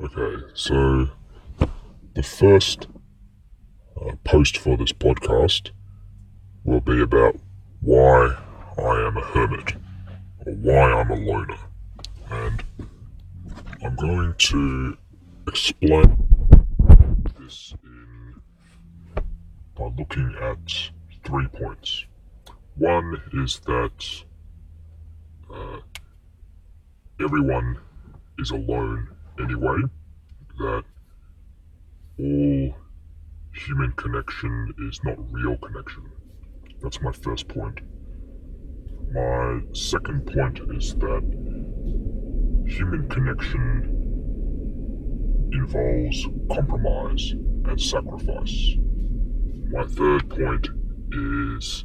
Okay, so the first uh, post for this podcast will be about why I am a hermit or why I'm a loner. And I'm going to explain this in by looking at three points. One is that uh, everyone is alone anyway, that all human connection is not real connection. That's my first point. My second point is that human connection involves compromise and sacrifice. My third point is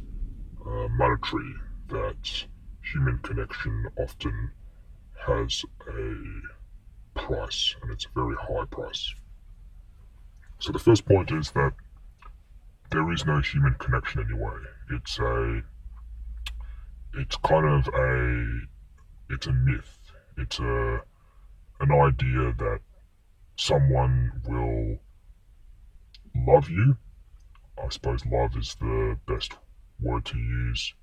uh, monetary, that human connection often has a price, and it's a very high price. So the first point is that there is no human connection anyway. It's a, it's kind of a, it's a myth. It's a, an idea that someone will love you. I suppose love is the best word to use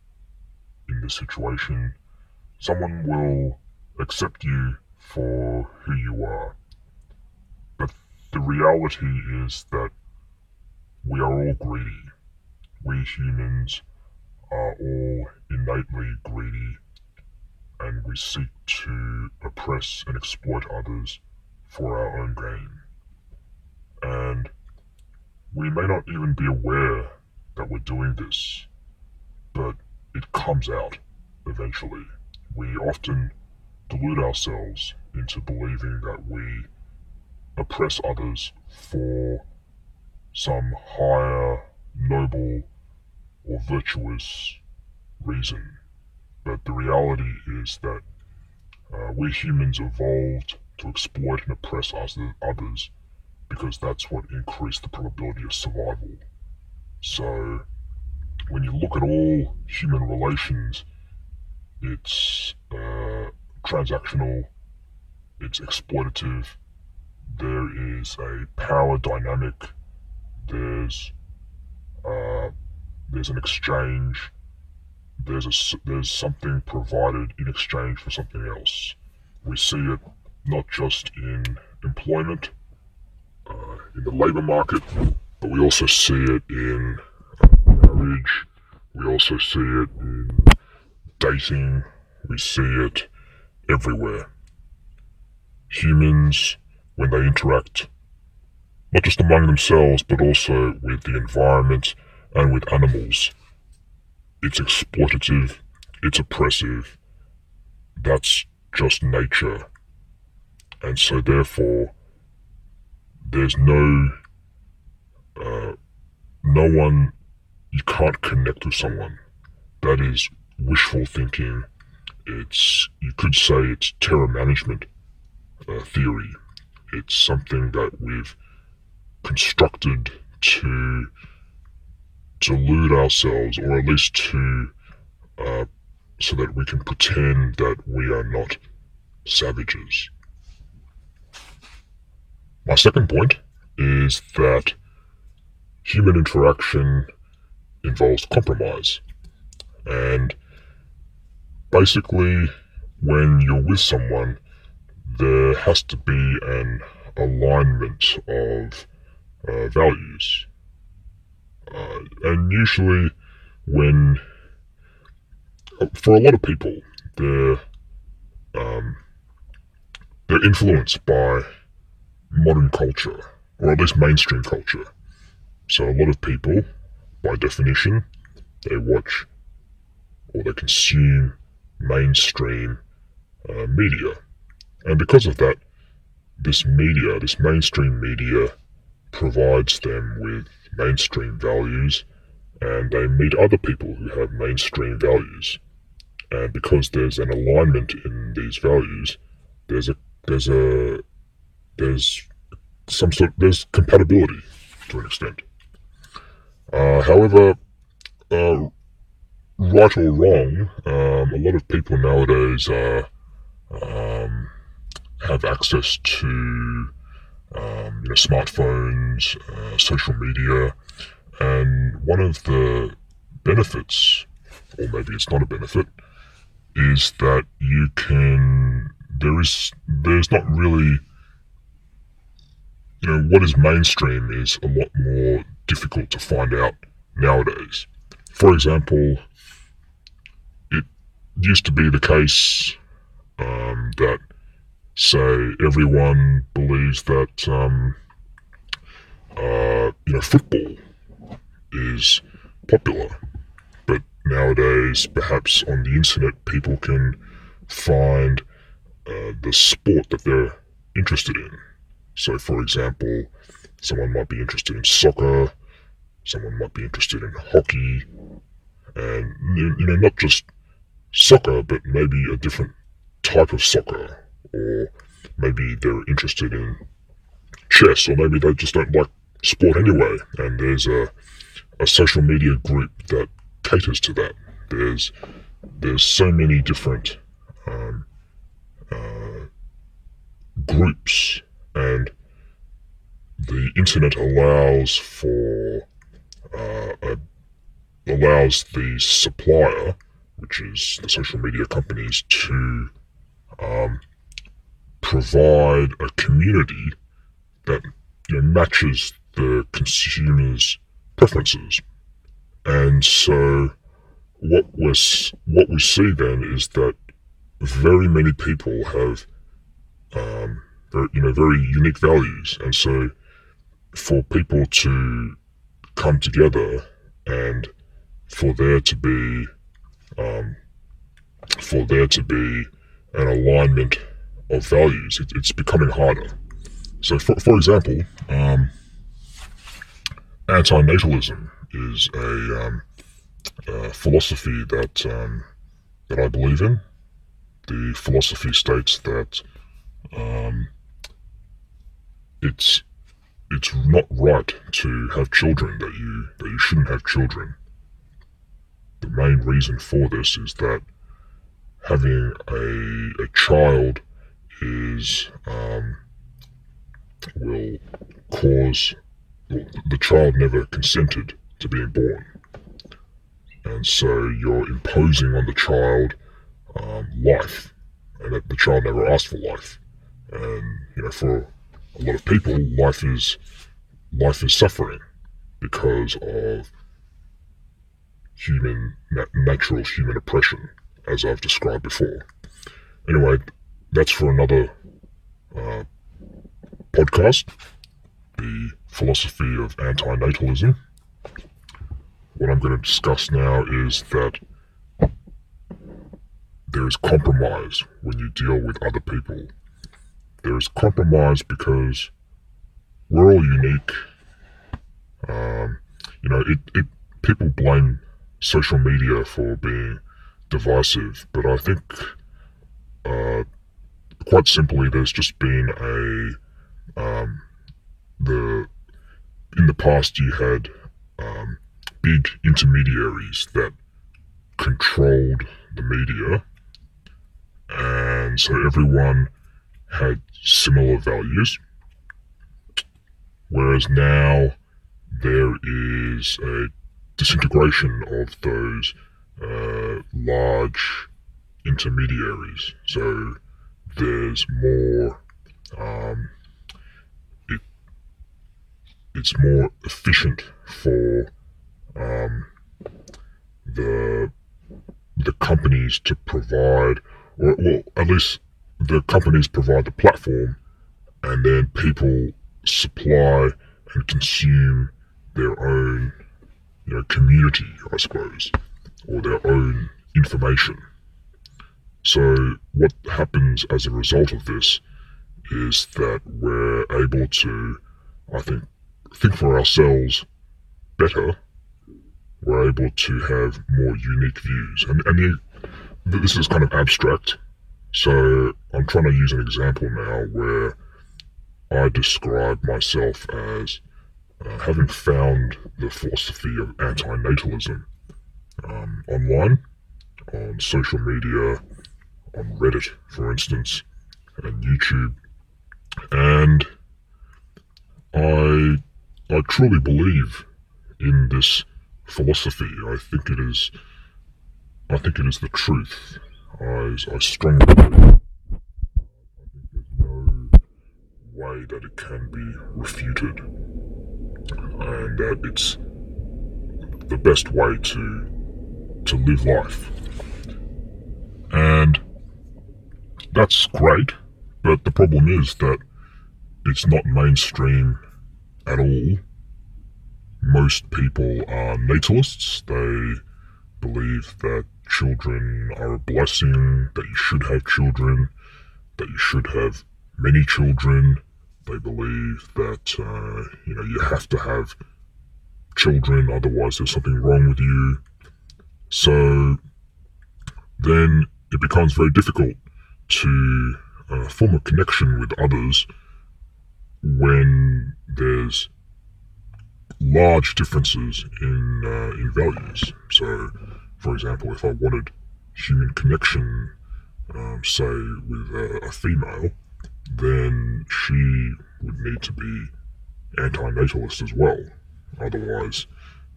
in this situation. Someone will accept you for who you are. But the reality is that we are all greedy. We humans are all innately greedy and we seek to oppress and exploit others for our own gain. And we may not even be aware that we're doing this, but it comes out eventually. We often delude ourselves into believing that we oppress others for some higher, noble, or virtuous reason. But the reality is that uh, we humans evolved to exploit and oppress others because that's what increased the probability of survival. So, when you look at all human relations, it's uh, transactional, it's exploitative, there is a power dynamic, there's uh, there's an exchange, there's a there's something provided in exchange for something else. We see it not just in employment, uh, in the labor market, but we also see it in marriage. We also see it in dating. We see it everywhere. Humans, when they interact, not just among themselves, but also with the environment and with animals, it's exploitative, it's oppressive. That's just nature. And so, therefore, there's no, uh, no one, you can't connect with someone. That is wishful thinking it's you could say it's terror management uh, theory. It's something that we've constructed to delude ourselves, or at least to uh, so that we can pretend that we are not savages. My second point is that human interaction involves compromise. And basically, when you're with someone, there has to be an alignment of uh, values. Uh, and usually, when, uh, for a lot of people, they're, um, they're influenced by modern culture, or at least mainstream culture. So, a lot of people, by definition, they watch or they consume mainstream uh, media. And because of that, this media, this mainstream media, provides them with mainstream values and they meet other people who have mainstream values. And because there's an alignment in these values, there's a there's a there's some sort there's compatibility to an extent. Uh, however, uh, right or wrong, um, a lot of people nowadays uh, um, have access to um, you know, smartphones, uh, social media, and one of the benefits, or maybe it's not a benefit, is that you can. There is there's not really you know, what is mainstream is a lot more difficult to find out nowadays. For example, used to be the case um, that, say, everyone believes that, um, uh, you know, football is popular. But nowadays, perhaps on the internet, people can find uh, the sport that they're interested in. So, for example, someone might be interested in soccer, someone might be interested in hockey, and you know, not just soccer, but maybe a different type of soccer, or maybe they're interested in chess, or maybe they just don't like sport anyway. And there's a a social media group that caters to that. There's there's so many different um, uh, groups and the internet allows for uh, a, allows the supplier, which is the social media companies, to um, provide a community that you know, matches the consumer's preferences, and so what we what we see then is that very many people have um, very, you know, very unique values. And so for people to come together and for there to be, um, for there to be an alignment of values, it, it's becoming harder. So, for, for example, um, antinatalism is a, um, a philosophy that um, that I believe in. The philosophy states that um, it's it's not right to have children that you that you shouldn't have children. The main reason for this is that having a a child is um, will cause well, the child never consented to being born, and so you're imposing on the child um, life, and the child never asked for life, and you know for a lot of people, life is life is suffering because of human natural human oppression, as I've described before. Anyway, that's for another uh, podcast. The philosophy of antinatalism. What I'm going to discuss now is that there is compromise when you deal with other people there's compromise because we're all unique. Um, you know, it, it people blame social media for being divisive, but I think uh, quite simply, there's just been a um, the in the past you had um, big intermediaries that controlled the media, and so everyone had similar values, whereas now there is a disintegration of those uh, large intermediaries. So there's more, um, it, it's more efficient for um, the the companies to provide, or well, at least the companies provide the platform and then people supply and consume their own you know community i suppose or their own information. So what happens as a result of this is that we're able to i think think for ourselves better. We're able to have more unique views. And, and the, this is kind of abstract. So I'm trying to use an example now where I describe myself as uh, having found the philosophy of antinatalism um, online, on social media, on Reddit, for instance, and YouTube. And I I truly believe in this philosophy. I think it is I think it is the truth. I, I strongly believe. I think there's no way that it can be refuted, and that it's the best way to to live life. And that's great, but the problem is that it's not mainstream at all. Most people are natalists. They believe that children are a blessing, that you should have children, that you should have many children. They believe that uh, you know you have to have children, otherwise there's something wrong with you. So then it becomes very difficult to uh, form a connection with others when there's large differences in uh, in values. So, for example, if I wanted human connection, um, say with a, a female, then she would need to be anti-natalist as well. Otherwise,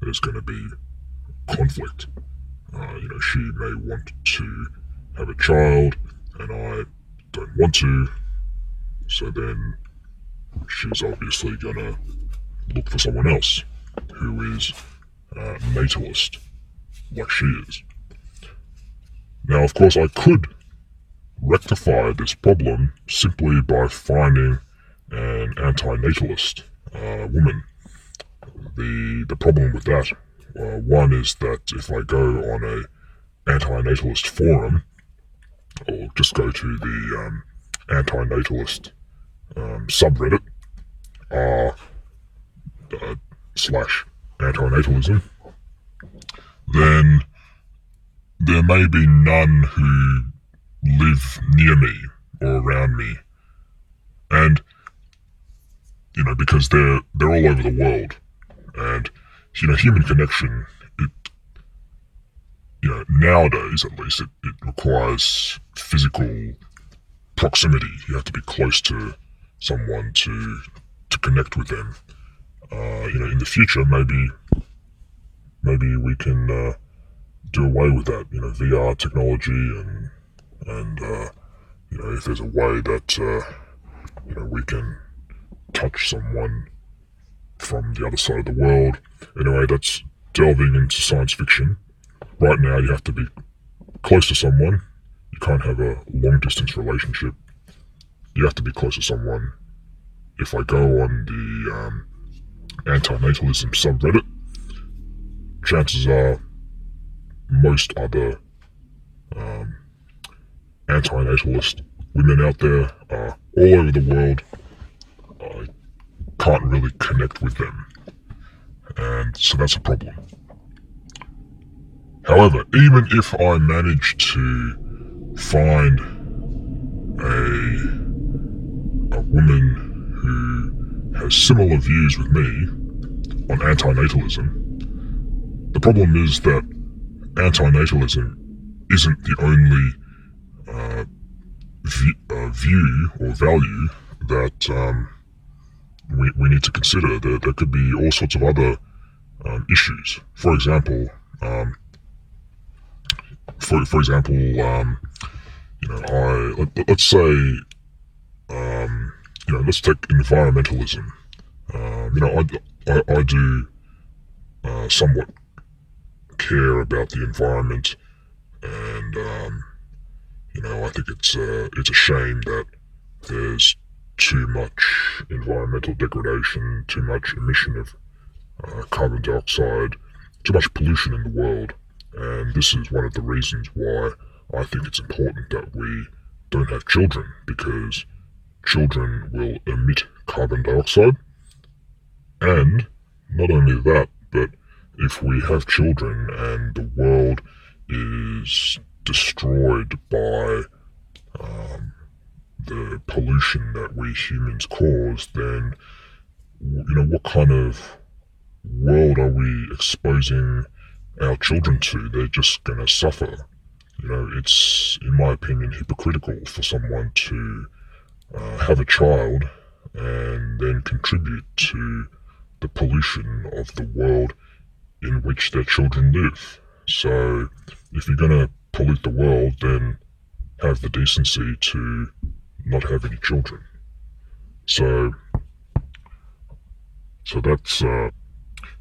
there's going to be conflict. Uh, you know, she may want to have a child, and I don't want to. So then she's obviously going to look for someone else who is uh, natalist, like she is. Now, of course, I could rectify this problem simply by finding an anti-natalist uh, woman. The the problem with that, uh, one is that if I go on a anti-natalist forum, or just go to the um, anti-natalist um, subreddit, r uh, slash antinatalism, then there may be none who live near me or around me, and you know because they're they're all over the world, and you know human connection it you know nowadays at least it, it requires physical proximity. You have to be close to someone to to connect with them. Uh, you know, in the future, maybe maybe we can uh, do away with that. You know, VR technology and and uh, you know, if there's a way that uh, you know we can touch someone from the other side of the world. Anyway, that's delving into science fiction. Right now, you have to be close to someone. You can't have a long distance relationship. You have to be close to someone if I go on the um, anti-natalism subreddit, chances are most other um, anti-natalist women out there are all over the world. I can't really connect with them, and so that's a problem. However, even if I manage to find a a woman who has similar views with me on antinatalism. The problem is that antinatalism isn't the only uh, uh, view or value that um, we, we need to consider. There, there could be all sorts of other um, issues. For example, um, for, for example, um, you know, I let, us say um, you know, let's take environmentalism. Um, you know, I, I, I do uh, somewhat care about the environment, and um, you know, I think it's uh, it's a shame that there's too much environmental degradation, too much emission of uh, carbon dioxide, too much pollution in the world, and this is one of the reasons why I think it's important that we don't have children because children will emit carbon dioxide. And not only that, but if we have children and the world is destroyed by um, the pollution that we humans cause, then you know what kind of world are we exposing our children to? They're just going to suffer. You know, it's in my opinion hypocritical for someone to uh, have a child and then contribute to the pollution of the world in which their children live. So, if you're going to pollute the world, then have the decency to not have any children. So, so that's uh,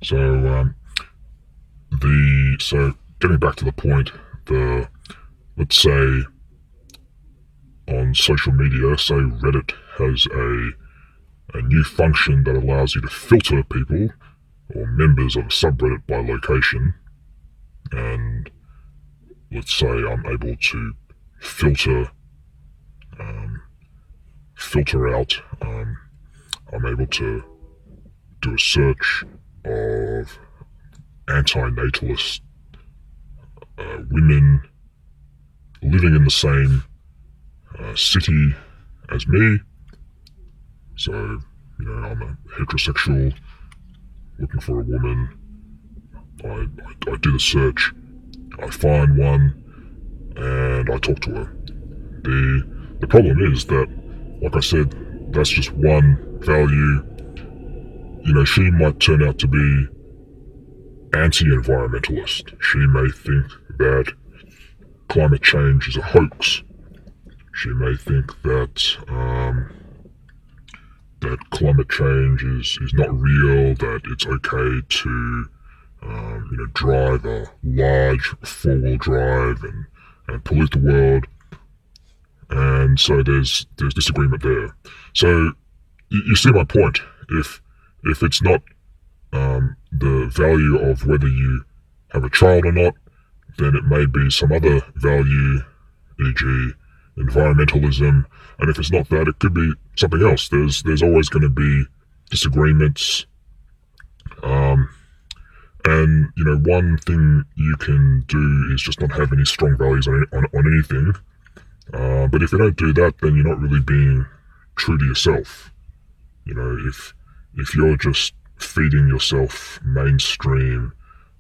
so um, the so getting back to the point, the let's say on social media, say Reddit has a a new function that allows you to filter people or members of a subreddit by location, and let's say I'm able to filter um, filter out. Um, I'm able to do a search of anti-natalist uh, women living in the same uh, city as me. So, you know, I'm a heterosexual looking for a woman. I, I, I do the search, I find one, and I talk to her. The the problem is that, like I said, that's just one value. You know, she might turn out to be anti-environmentalist. She may think that climate change is a hoax. She may think that um, that climate change is, is not real, that it's okay to um, you know drive a large four-wheel drive and, and pollute the world. And so there's there's disagreement there. So you, you see my point. If if it's not um, the value of whether you have a child or not, then it may be some other value, e.g., environmentalism. And if it's not that, it could be something else. There's there's always going to be disagreements. Um, and you know, one thing you can do is just not have any strong values on on, on anything. Uh, but if you don't do that, then you're not really being true to yourself. You know, if if you're just feeding yourself mainstream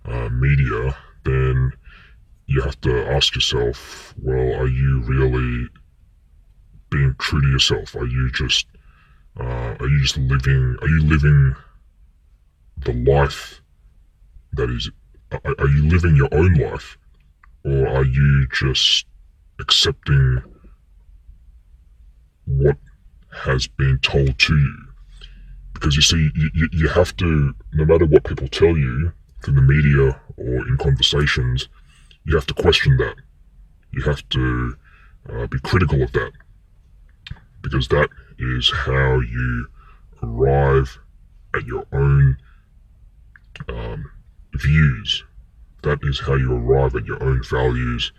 uh, media, then you have to ask yourself, well, are you really being true to yourself? Are you just uh, are you just living? Are you living the life that is? Are, you living your own life, or are you just accepting what has been told to you? Because you see, you, you have to, no matter what people tell you through the media or in conversations, you have to question that. You have to uh, be critical of that. Because that is how you arrive at your own um, views. That is how you arrive at your own values.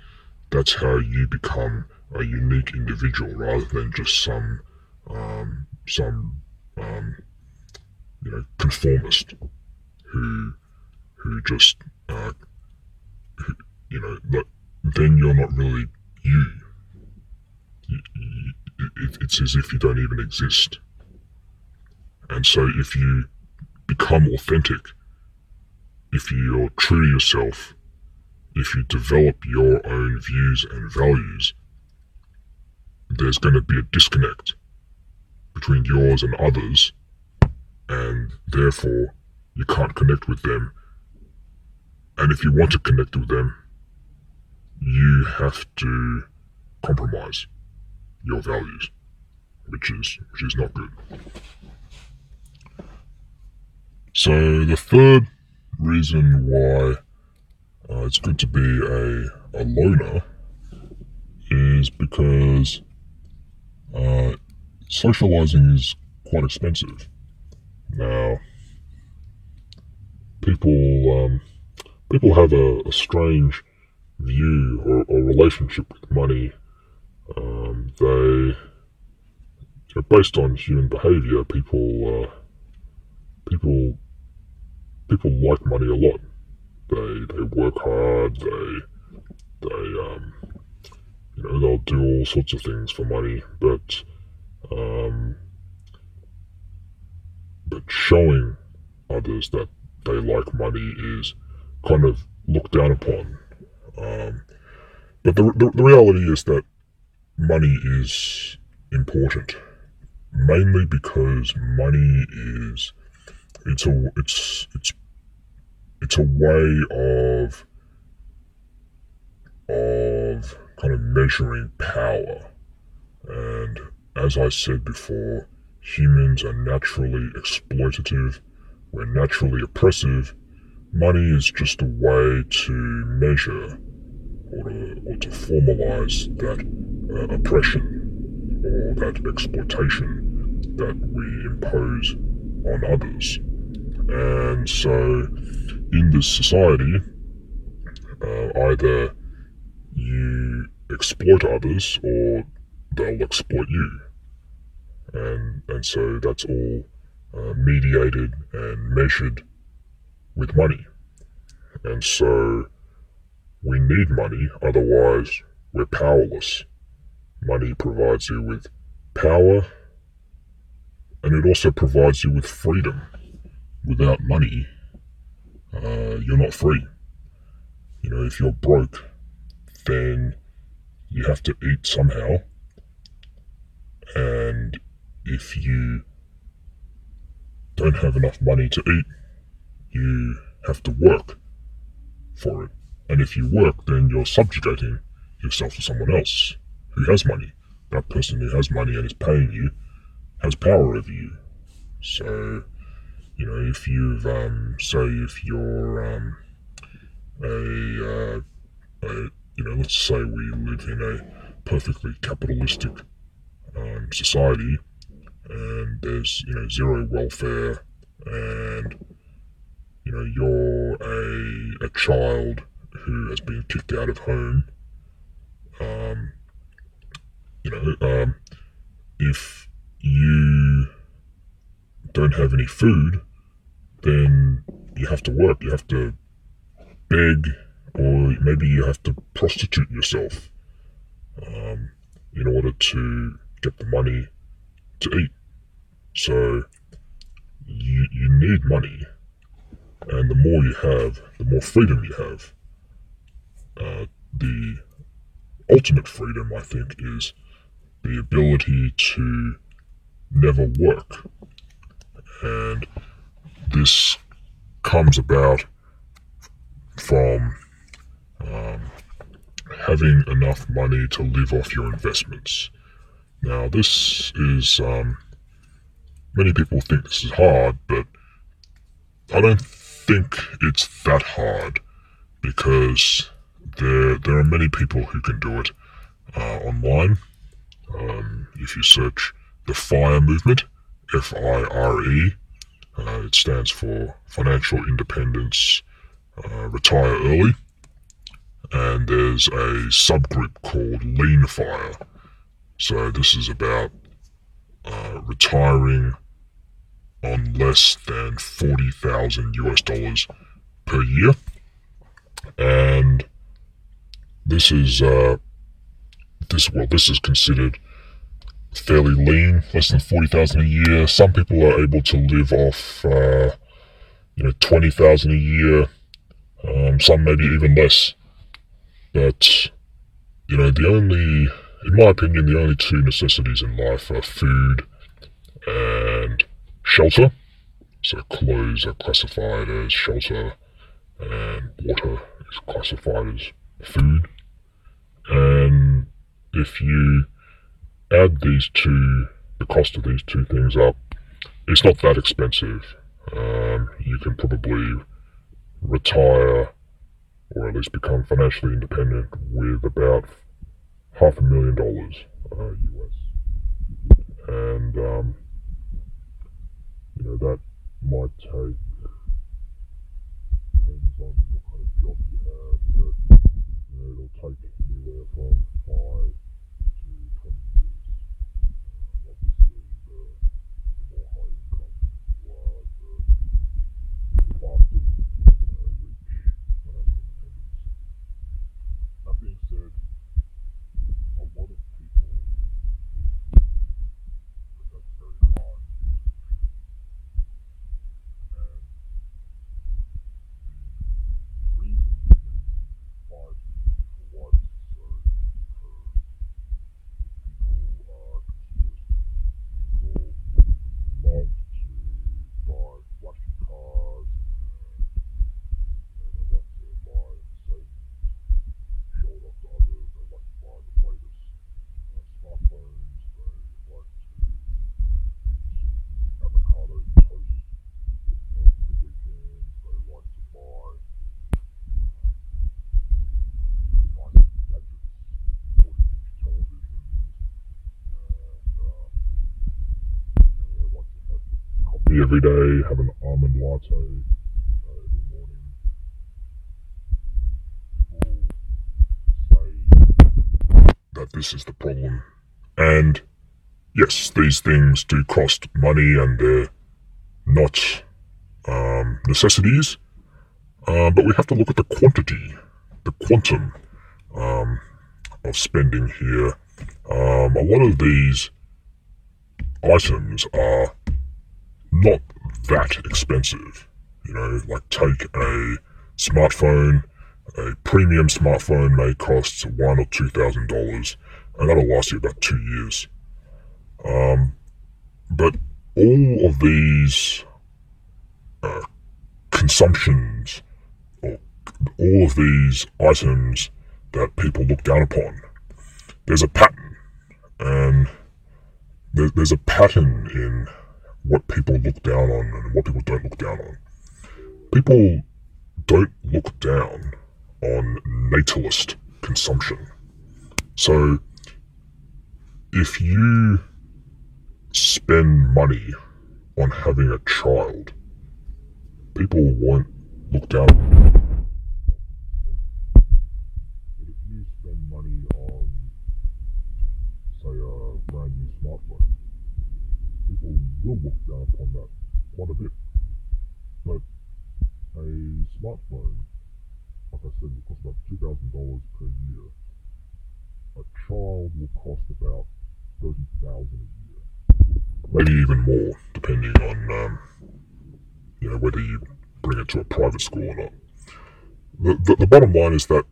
That's how you become a unique individual rather than just some um, some um, you know conformist who who just uh, who, you know that then you're not really you. you, you it, it's as if you don't even exist. And so if you become authentic, if you're true to yourself, if you develop your own views and values, there's going to be a disconnect between yours and others, and therefore you can't connect with them. And if you want to connect with them, you have to compromise your values, which is which is not good. So the third reason why uh, it's good to be a, a loner is because uh, socializing is quite expensive. Now, people um, people have a, a strange view or, or, relationship with money. Um, they, you know, based on human behavior, people uh, people people like money a lot. They they work hard. They they um, you know they'll do all sorts of things for money, but um, but showing others that they like money is kind of looked down upon. Um, but the, the, the reality is that money is important. mainly because money is it's a it's it's it's a way of of kind of measuring power and as I said before, humans are naturally exploitative, we're naturally oppressive. Money is just a way to measure or to, or to formalize that uh, oppression or that exploitation that we impose on others. And so, in this society, uh, either you exploit others or they'll exploit you. And, and so that's all uh, mediated and measured with money. And so we need money, otherwise, we're powerless. Money provides you with power, and it also provides you with freedom. Without money, uh, you're not free. You know, if you're broke, then you have to eat somehow, and if you don't have enough money to eat, you have to work for it. And if you work, then you're subjugating yourself to someone else who has money. That person who has money and is paying you has power over you. So, you know, if you've, um, say, if you're um, a, uh, a, you know, let's say we live in a perfectly capitalistic um, society, and there's you know zero welfare, and you know you're a a child who has been kicked out of home. Um, you know, um, if you don't have any food, then you have to work. You have to beg, or maybe you have to prostitute yourself um, in order to get the money to eat. So you, you need money, and the more you have, the more freedom you have. Uh, the ultimate freedom, I think, is the ability to never work. And this comes about from um, having enough money to live off your investments. Now, this is, um, many people think this is hard, but I don't think it's that hard because there, there are many people who can do it uh, online. Um, if you search the FIRE movement, F I R E, uh, it stands for Financial Independence uh, Retire Early. And there's a subgroup called Lean Fire so this is about uh, retiring on less than 40,000 US dollars per year. And this is, uh, this, well, this is considered fairly lean, less than 40,000 a year. Some people are able to live off, uh, you know, 20,000 a year. Um, some maybe even less. But, you know, the only in my opinion, the only two necessities in life are food and shelter. So clothes are classified as shelter, and water is classified as food. And if you add these two, the cost of these two things up, it's not that expensive. Um, you can probably retire or at least become financially independent with about half a million dollars uh, US. And, um, you know, that might take, depends on what kind of job you have, but, you know, it'll take anywhere from five to 20 years. Uh, obviously, the, the more high income you are, the faster you uh, reach financial independence. That being said, a lot of people think that that's very hard. And the reason given by for why this is so coffee every day, have an almond latte uh, that this is the problem. And yes, these things do cost money and they're not um, necessities, uh, but we have to look at the quantity, the quantum um, of spending here. Um, a lot of these items are not that expensive. You know, like take a smartphone, a premium smartphone may cost one or two thousand dollars, and that'll last you about two years. Um, but all of these uh, consumptions, or all of these items that people look down upon, there's a pattern, and there's a pattern in what people look down on and what people don't look down on. People don't look down on natalist consumption. So if you spend money on having a child, people won't look down. People will look down upon that quite a bit. But a smartphone, like I said, will cost about two thousand dollars per year. A child will cost about thirty thousand a year, maybe even more, depending on um, you know whether you bring it to a private school or not. The, the, the bottom line is that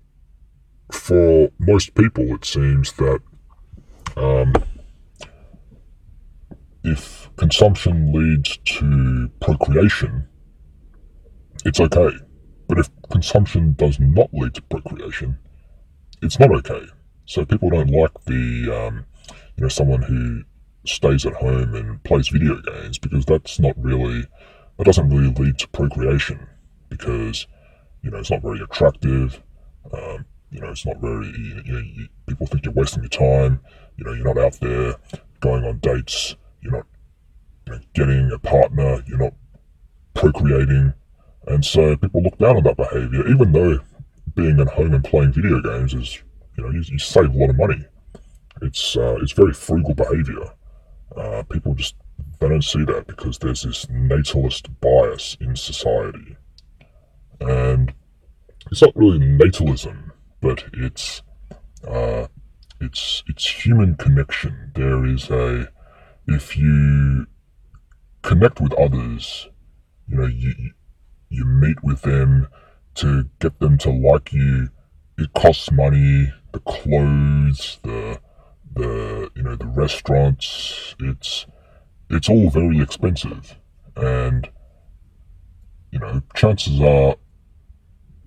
for most people, it seems that um, if consumption leads to procreation, it's okay. But if consumption does not lead to procreation, it's not okay. So people don't like the, um, you know, someone who stays at home and plays video games because that's not really, that doesn't really lead to procreation because, you know, it's not very attractive. Um, you know, it's not very, you know, you, people think you're wasting your time. You know, you're not out there going on dates you're not you know, getting a partner, you're not procreating. And so people look down on that behavior, even though being at home and playing video games is, you know, you, you save a lot of money. It's, uh, it's very frugal behavior. Uh, people just, they don't see that because there's this natalist bias in society. And it's not really natalism, but it's, uh, it's, it's human connection. There is a, if you connect with others, you know, you you meet with them to get them to like you. It costs money, the clothes, the the you know the restaurants. It's it's all very expensive, and you know chances are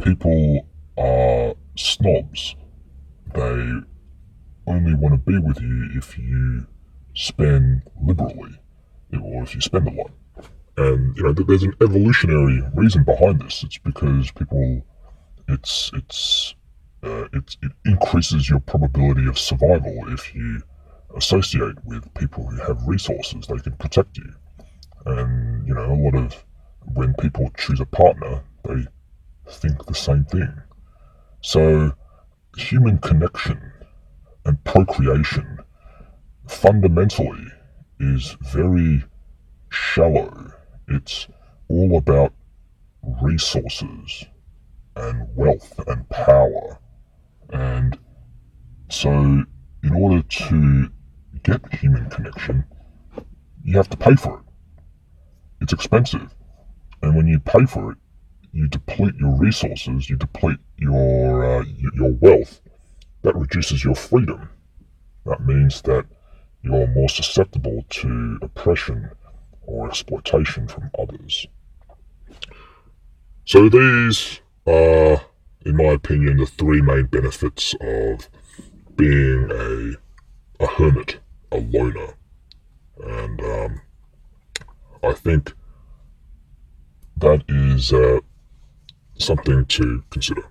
people are snobs. They only want to be with you if you spend liberally, or if you spend a lot. And you know, there's an evolutionary reason behind this. It's because people, it's it's uh, it, it increases your probability of survival if you associate with people who have resources they can protect you. And you know, a lot of when people choose a partner, they think the same thing. So, human connection and procreation fundamentally is very shallow. It's all about resources and wealth and power. And so, in order to get human connection, you have to pay for it. It's expensive. And when you pay for it, you deplete your resources, you deplete your, uh, your wealth. That reduces your freedom. That means that you're more susceptible to oppression or exploitation from others. So these are, in my opinion, the three main benefits of being a, a hermit, a loner. And um, I think that is uh, something to consider.